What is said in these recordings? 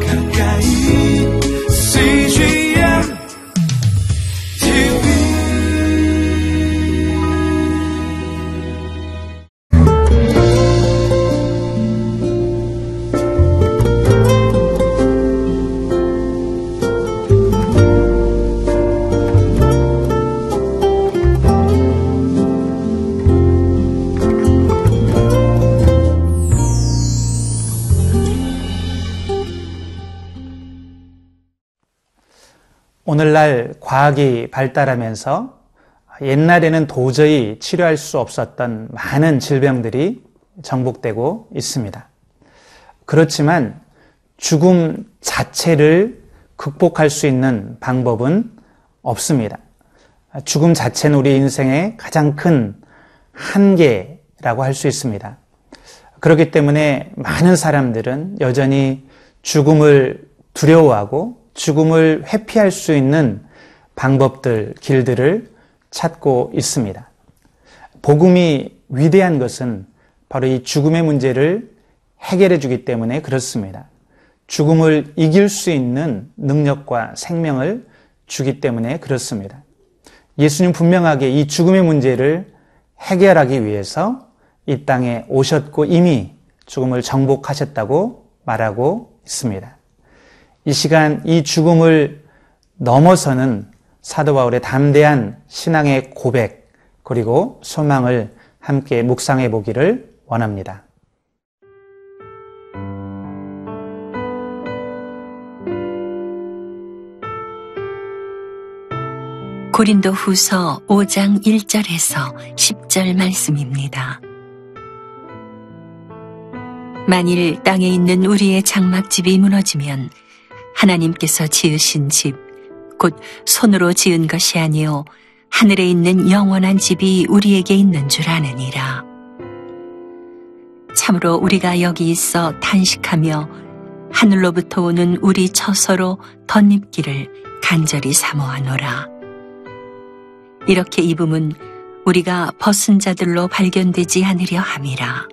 가까 오늘날 과학이 발달하면서 옛날에는 도저히 치료할 수 없었던 많은 질병들이 정복되고 있습니다. 그렇지만 죽음 자체를 극복할 수 있는 방법은 없습니다. 죽음 자체는 우리 인생의 가장 큰 한계라고 할 수 있습니다. 그렇기 때문에 많은 사람들은 여전히 죽음을 두려워하고 죽음을 회피할 수 있는 방법들, 길들을 찾고 있습니다. 복음이 위대한 것은 바로 이 죽음의 문제를 해결해 주기 때문에 그렇습니다. 죽음을 이길 수 있는 능력과 생명을 주기 때문에 그렇습니다. 예수님 분명하게 이 죽음의 문제를 해결하기 위해서 이 땅에 오셨고 이미 죽음을 정복하셨다고 말하고 있습니다. 이 시간 이 죽음을 넘어서는 사도 바울의 담대한 신앙의 고백 그리고 소망을 함께 묵상해 보기를 원합니다. 고린도 후서 5장 1절에서 10절 말씀입니다. 만일 땅에 있는 우리의 장막집이 무너지면 하나님께서 지으신 집, 곧 손으로 지은 것이 아니요 하늘에 있는 영원한 집이 우리에게 있는 줄 아느니라. 참으로 우리가 여기 있어 탄식하며 하늘로부터 오는 우리 처서로 덧입기를 간절히 사모하노라. 이렇게 입음은 우리가 벗은 자들로 발견되지 않으려 함이라.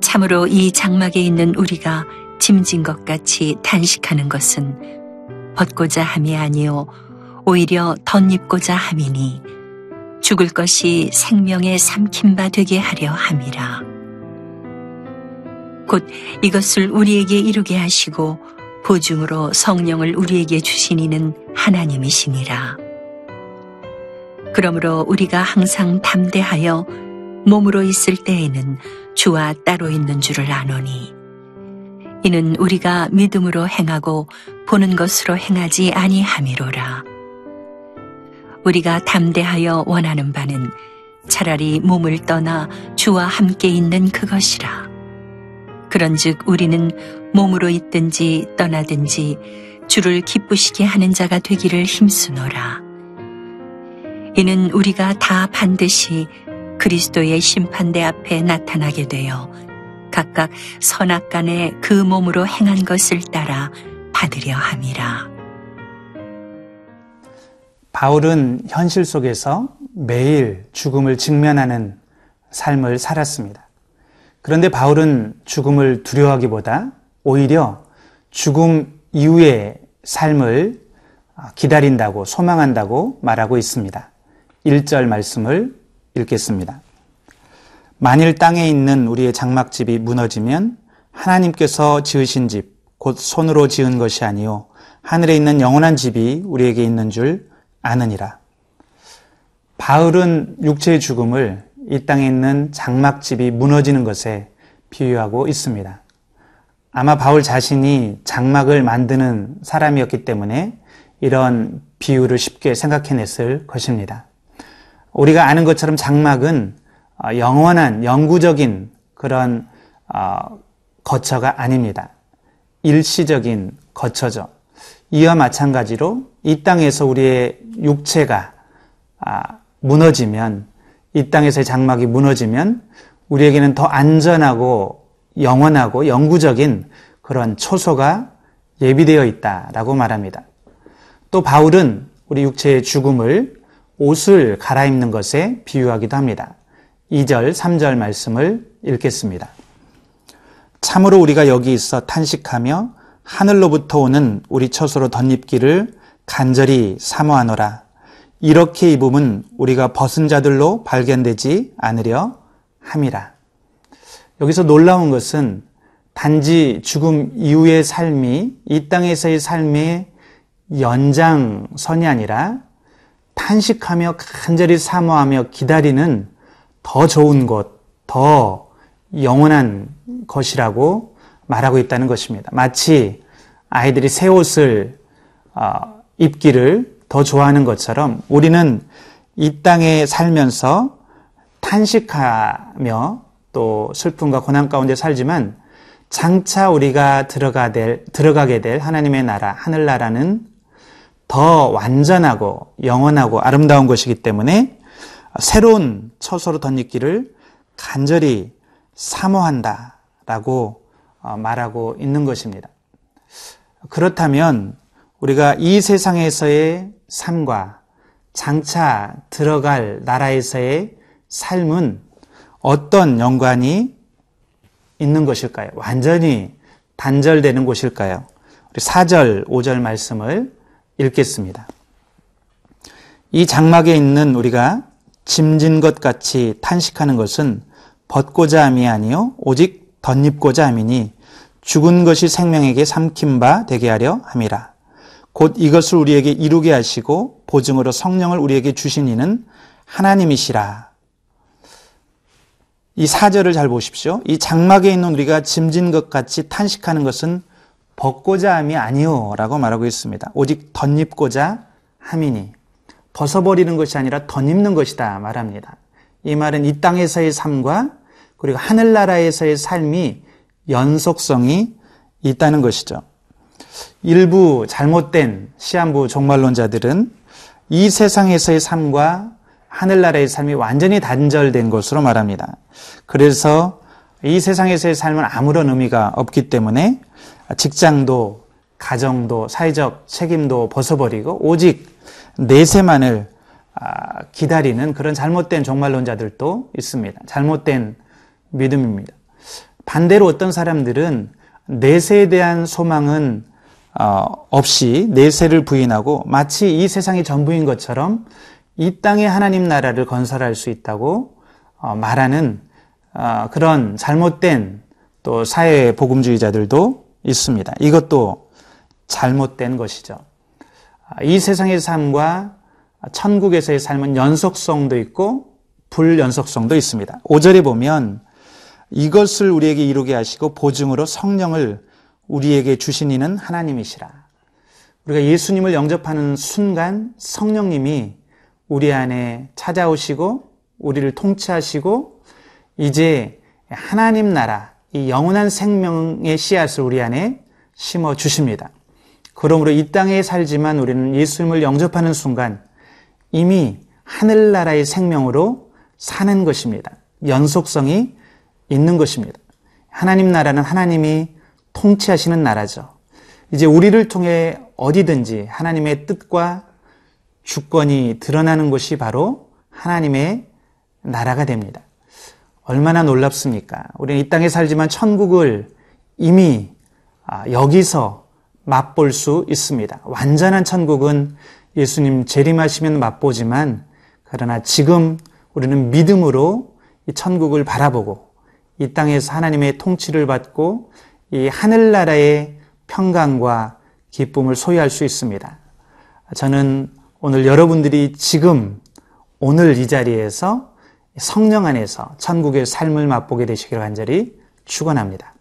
참으로 이 장막에 있는 우리가 짐진 것 같이 탄식하는 것은 벗고자 함이 아니요 오히려 덧입고자 함이니 죽을 것이 생명의 삼킨 바 되게 하려 함이라. 곧 이것을 우리에게 이루게 하시고 보증으로 성령을 우리에게 주신 이는 하나님이시니라. 그러므로 우리가 항상 담대하여 몸으로 있을 때에는 주와 따로 있는 줄을 아노니 이는 우리가 믿음으로 행하고 보는 것으로 행하지 아니함이로라. 우리가 담대하여 원하는 바는 차라리 몸을 떠나 주와 함께 있는 그것이라. 그런즉 우리는 몸으로 있든지 떠나든지 주를 기쁘시게 하는 자가 되기를 힘쓰노라. 이는 우리가 다 반드시 그리스도의 심판대 앞에 나타나게 되어 각각 선악간에 그 몸으로 행한 것을 따라 받으려 함이라. 바울은 현실 속에서 매일 죽음을 직면하는 삶을 살았습니다. 그런데 바울은 죽음을 두려워하기보다 오히려 죽음 이후의 삶을 기다린다고 소망한다고 말하고 있습니다. 1절 말씀을 읽겠습니다. 만일 땅에 있는 우리의 장막집이 무너지면 하나님께서 지으신 집, 곧 손으로 지은 것이 아니요 하늘에 있는 영원한 집이 우리에게 있는 줄 아느니라. 바울은 육체의 죽음을 이 땅에 있는 장막집이 무너지는 것에 비유하고 있습니다. 아마 바울 자신이 장막을 만드는 사람이었기 때문에 이런 비유를 쉽게 생각해냈을 것입니다. 우리가 아는 것처럼 장막은 어, 영원한 영구적인 그런 어, 거처가 아닙니다. 일시적인 거처죠. 이와 마찬가지로 이 땅에서 우리의 육체가 아, 무너지면 이 땅에서의 장막이 무너지면 우리에게는 더 안전하고 영원하고 영구적인 그런 초소가 예비되어 있다라고 말합니다. 또 바울은 우리 육체의 죽음을 옷을 갈아입는 것에 비유하기도 합니다. 2절, 3절 말씀을 읽겠습니다. 참으로 우리가 여기 있어 탄식하며 하늘로부터 오는 우리 처소로 덧입기를 간절히 사모하노라. 이렇게 입음은 우리가 벗은 자들로 발견되지 않으려 함이라. 여기서 놀라운 것은 단지 죽음 이후의 삶이 이 땅에서의 삶의 연장선이 아니라 탄식하며 간절히 사모하며 기다리는 더 좋은 것, 더 영원한 것이라고 말하고 있다는 것입니다. 마치 아이들이 새 옷을 어, 입기를 더 좋아하는 것처럼 우리는 이 땅에 살면서 탄식하며 또 슬픔과 고난 가운데 살지만 장차 우리가 들어가 될, 들어가게 될 하나님의 나라, 하늘나라는 더 완전하고 영원하고 아름다운 것이기 때문에 새로운 처소로 덧입기를 간절히 사모한다 라고 어, 말하고 있는 것입니다. 그렇다면 우리가 이 세상에서의 삶과 장차 들어갈 나라에서의 삶은 어떤 연관이 있는 것일까요? 완전히 단절되는 곳일까요? 우리 4절, 5절 말씀을 읽겠습니다. 이 장막에 있는 우리가 짐진 것 같이 탄식하는 것은 벗고자 함이 아니요 오직 덧입고자 함이니 죽은 것이 생명에게 삼킨 바 되게 하려 함이라. 곧 이것을 우리에게 이루게 하시고 보증으로 성령을 우리에게 주신 이는 하나님이시라. 이 사절을 잘 보십시오. 이 장막에 있는 우리가 짐진 것 같이 탄식하는 것은 벗고자 함이 아니요 라고 말하고 있습니다. 오직 덧입고자 함이니 벗어버리는 것이 아니라 덧입는 것이다 말합니다. 이 말은 이 땅에서의 삶과 그리고 하늘나라에서의 삶이 연속성이 있다는 것이죠. 일부 잘못된 시한부 종말론자들은 이 세상에서의 삶과 하늘나라의 삶이 완전히 단절된 것으로 말합니다. 그래서 이 세상에서의 삶은 아무런 의미가 없기 때문에 직장도, 가정도, 사회적 책임도 벗어버리고 오직 내세만을 아, 기다리는 그런 잘못된 종말론자들도 있습니다. 잘못된 믿음입니다. 반대로 어떤 사람들은 내세에 대한 소망은 어, 없이 내세를 부인하고 마치 이 세상이 전부인 것처럼 이 땅에 하나님 나라를 건설할 수 있다고 어, 말하는 어, 그런 잘못된 또 사회 복음주의자들도 있습니다. 이것도 잘못된 것이죠. 이 세상의 삶과 천국에서의 삶은 연속성도 있고 불연속성도 있습니다. 5절에 보면 이것을 우리에게 이루게 하시고 보증으로 성령을 우리에게 주신 이는 하나님이시라. 우리가 예수님을 영접하는 순간 성령님이 우리 안에 찾아오시고 우리를 통치하시고 이제 하나님 나라, 이 영원한 생명의 씨앗을 우리 안에 심어 주십니다. 그러므로 이 땅에 살지만 우리는 예수님을 영접하는 순간 이미 하늘나라의 생명으로 사는 것입니다. 연속성이 있는 것입니다. 하나님 나라는 하나님이 통치하시는 나라죠. 이제 우리를 통해 어디든지 하나님의 뜻과 주권이 드러나는 것이 바로 하나님의 나라가 됩니다. 얼마나 놀랍습니까? 우리는 이 땅에 살지만 천국을 이미 아, 여기서 맛볼 수 있습니다. 완전한 천국은 예수님 재림하시면 맛보지만 그러나 지금 우리는 믿음으로 이 천국을 바라보고 이 땅에서 하나님의 통치를 받고 이 하늘나라의 평강과 기쁨을 소유할 수 있습니다. 저는 오늘 여러분들이 지금 오늘 이 자리에서 성령 안에서 천국의 삶을 맛보게 되시기를 간절히 축원합니다.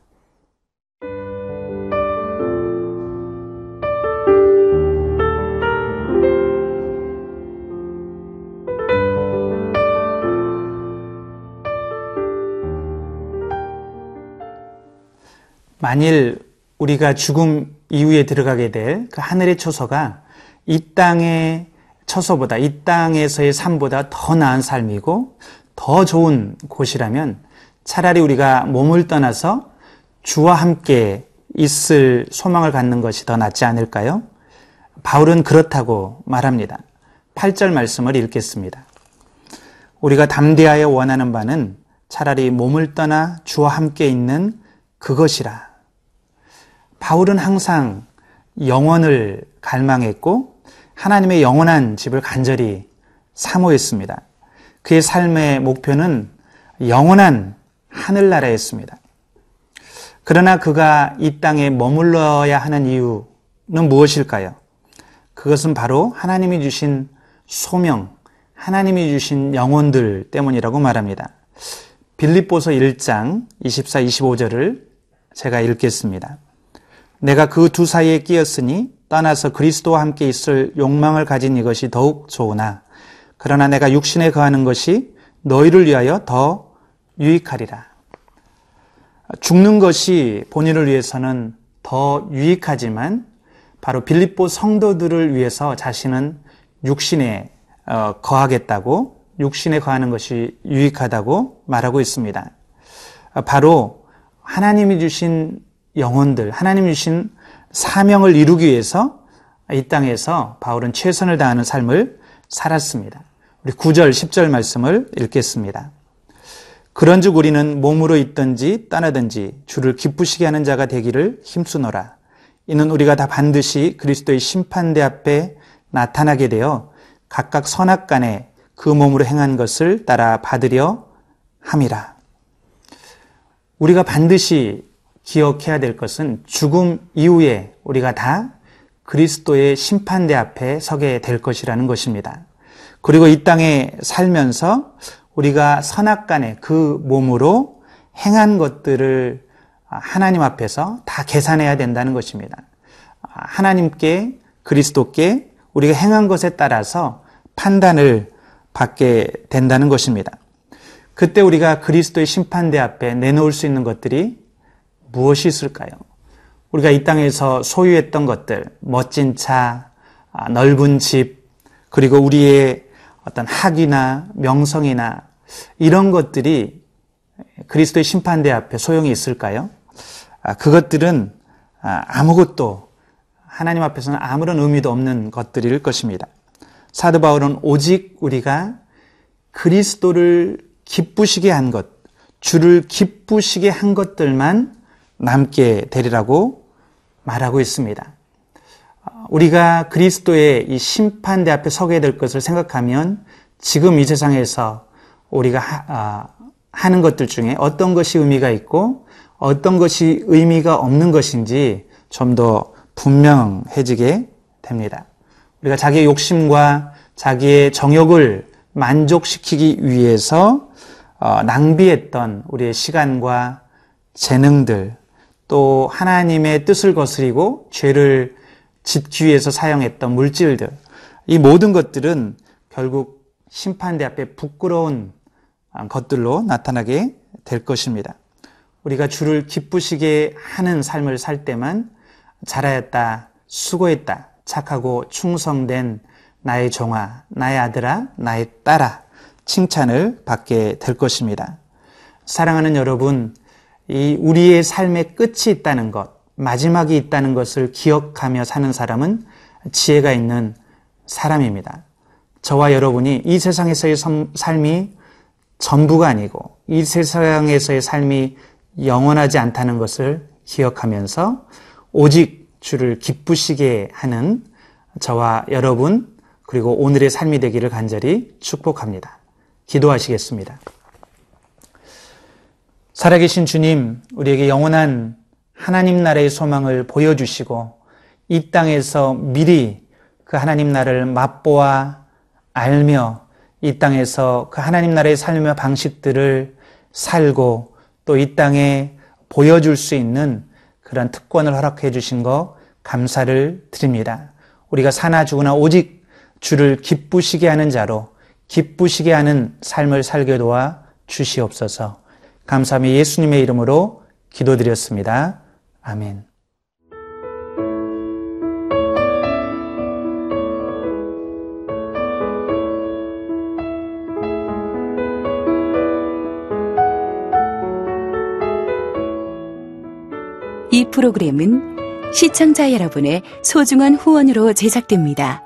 만일 우리가 죽음 이후에 들어가게 될 그 하늘의 초소가 이 땅의 처소보다 이 땅에서의 삶보다 더 나은 삶이고 더 좋은 곳이라면 차라리 우리가 몸을 떠나서 주와 함께 있을 소망을 갖는 것이 더 낫지 않을까요? 바울은 그렇다고 말합니다. 8절 말씀을 읽겠습니다. 우리가 담대하여 원하는 바는 차라리 몸을 떠나 주와 함께 있는 그것이라. 바울은 항상 영원을 갈망했고 하나님의 영원한 집을 간절히 사모했습니다. 그의 삶의 목표는 영원한 하늘나라였습니다. 그러나 그가 이 땅에 머물러야 하는 이유는 무엇일까요? 그것은 바로 하나님이 주신 소명, 하나님이 주신 영혼들 때문이라고 말합니다. 빌립보서 1장 24, 25절을 제가 읽겠습니다. 내가 그 두 사이에 끼었으니 떠나서 그리스도와 함께 있을 욕망을 가진 이것이 더욱 좋으나 그러나 내가 육신에 거하는 것이 너희를 위하여 더 유익하리라. 죽는 것이 본인을 위해서는 더 유익하지만 바로 빌립보 성도들을 위해서 자신은 육신에 어, 거하겠다고 육신에 거하는 것이 유익하다고 말하고 있습니다. 어, 바로 하나님이 주신 영혼들, 하나님이 주신 사명을 이루기 위해서 이 땅에서 바울은 최선을 다하는 삶을 살았습니다. 우리 9절, 10절 말씀을 읽겠습니다. 그런즉 우리는 몸으로 있든지 떠나든지 주를 기쁘시게 하는 자가 되기를 힘쓰노라. 이는 우리가 다 반드시 그리스도의 심판대 앞에 나타나게 되어 각각 선악간에 그 몸으로 행한 것을 따라 받으려 함이라. 우리가 반드시 기억해야 될 것은 죽음 이후에 우리가 다 그리스도의 심판대 앞에 서게 될 것이라는 것입니다. 그리고 이 땅에 살면서 우리가 선악간에 그 몸으로 행한 것들을 하나님 앞에서 다 계산해야 된다는 것입니다. 하나님께 그리스도께 우리가 행한 것에 따라서 판단을 받게 된다는 것입니다. 그때 우리가 그리스도의 심판대 앞에 내놓을 수 있는 것들이 무엇이 있을까요? 우리가 이 땅에서 소유했던 것들, 멋진 차, 아, 넓은 집, 그리고 우리의 어떤 학위나 명성이나 이런 것들이 그리스도의 심판대 앞에 소용이 있을까요? 아, 그것들은 아, 아무것도 하나님 앞에서는 아무런 의미도 없는 것들일 것입니다. 사도 바울은 오직 우리가 그리스도를 기쁘시게 한 것, 주를 기쁘시게 한 것들만 남게 되리라고 말하고 있습니다. 우리가 그리스도의 이 심판대 앞에 서게 될 것을 생각하면 지금 이 세상에서 우리가 하, 아, 는 것들 중에 어떤 것이 의미가 있고 어떤 것이 의미가 없는 것인지 좀 더 분명해지게 됩니다. 우리가 자기의 욕심과 자기의 정욕을 만족시키기 위해서 어, 낭비했던 우리의 시간과 재능들, 또 하나님의 뜻을 거스리고 죄를 짓기 위해서 사용했던 물질들, 이 모든 것들은 결국 심판대 앞에 부끄러운 것들로 나타나게 될 것입니다. 우리가 주를 기쁘시게 하는 삶을 살 때만 잘하였다, 수고했다, 착하고 충성된 나의 종아, 나의 아들아, 나의 딸아, 칭찬을 받게 될 것입니다. 사랑하는 여러분, 이 우리의 삶의 끝이 있다는 것, 마지막이 있다는 것을 기억하며 사는 사람은 지혜가 있는 사람입니다. 저와 여러분이 이 세상에서의 삶이 전부가 아니고 이 세상에서의 삶이 영원하지 않다는 것을 기억하면서 오직 주를 기쁘시게 하는 저와 여러분 그리고 오늘의 삶이 되기를 간절히 축복합니다. 기도하시겠습니다. 살아계신 주님, 우리에게 영원한 하나님 나라의 소망을 보여주시고 이 땅에서 미리 그 하나님 나라를 맛보아 알며 이 땅에서 그 하나님 나라의 삶의 방식들을 살고 또 이 땅에 보여줄 수 있는 그런 특권을 허락해 주신 거 감사를 드립니다. 우리가 사나 죽으나 오직 주를 기쁘시게 하는 자로 기쁘시게 하는 삶을 살게 도와 주시옵소서. 감사함이 예수님의 이름으로 기도드렸습니다. 아멘. 이 프로그램은 시청자 여러분의 소중한 후원으로 제작됩니다.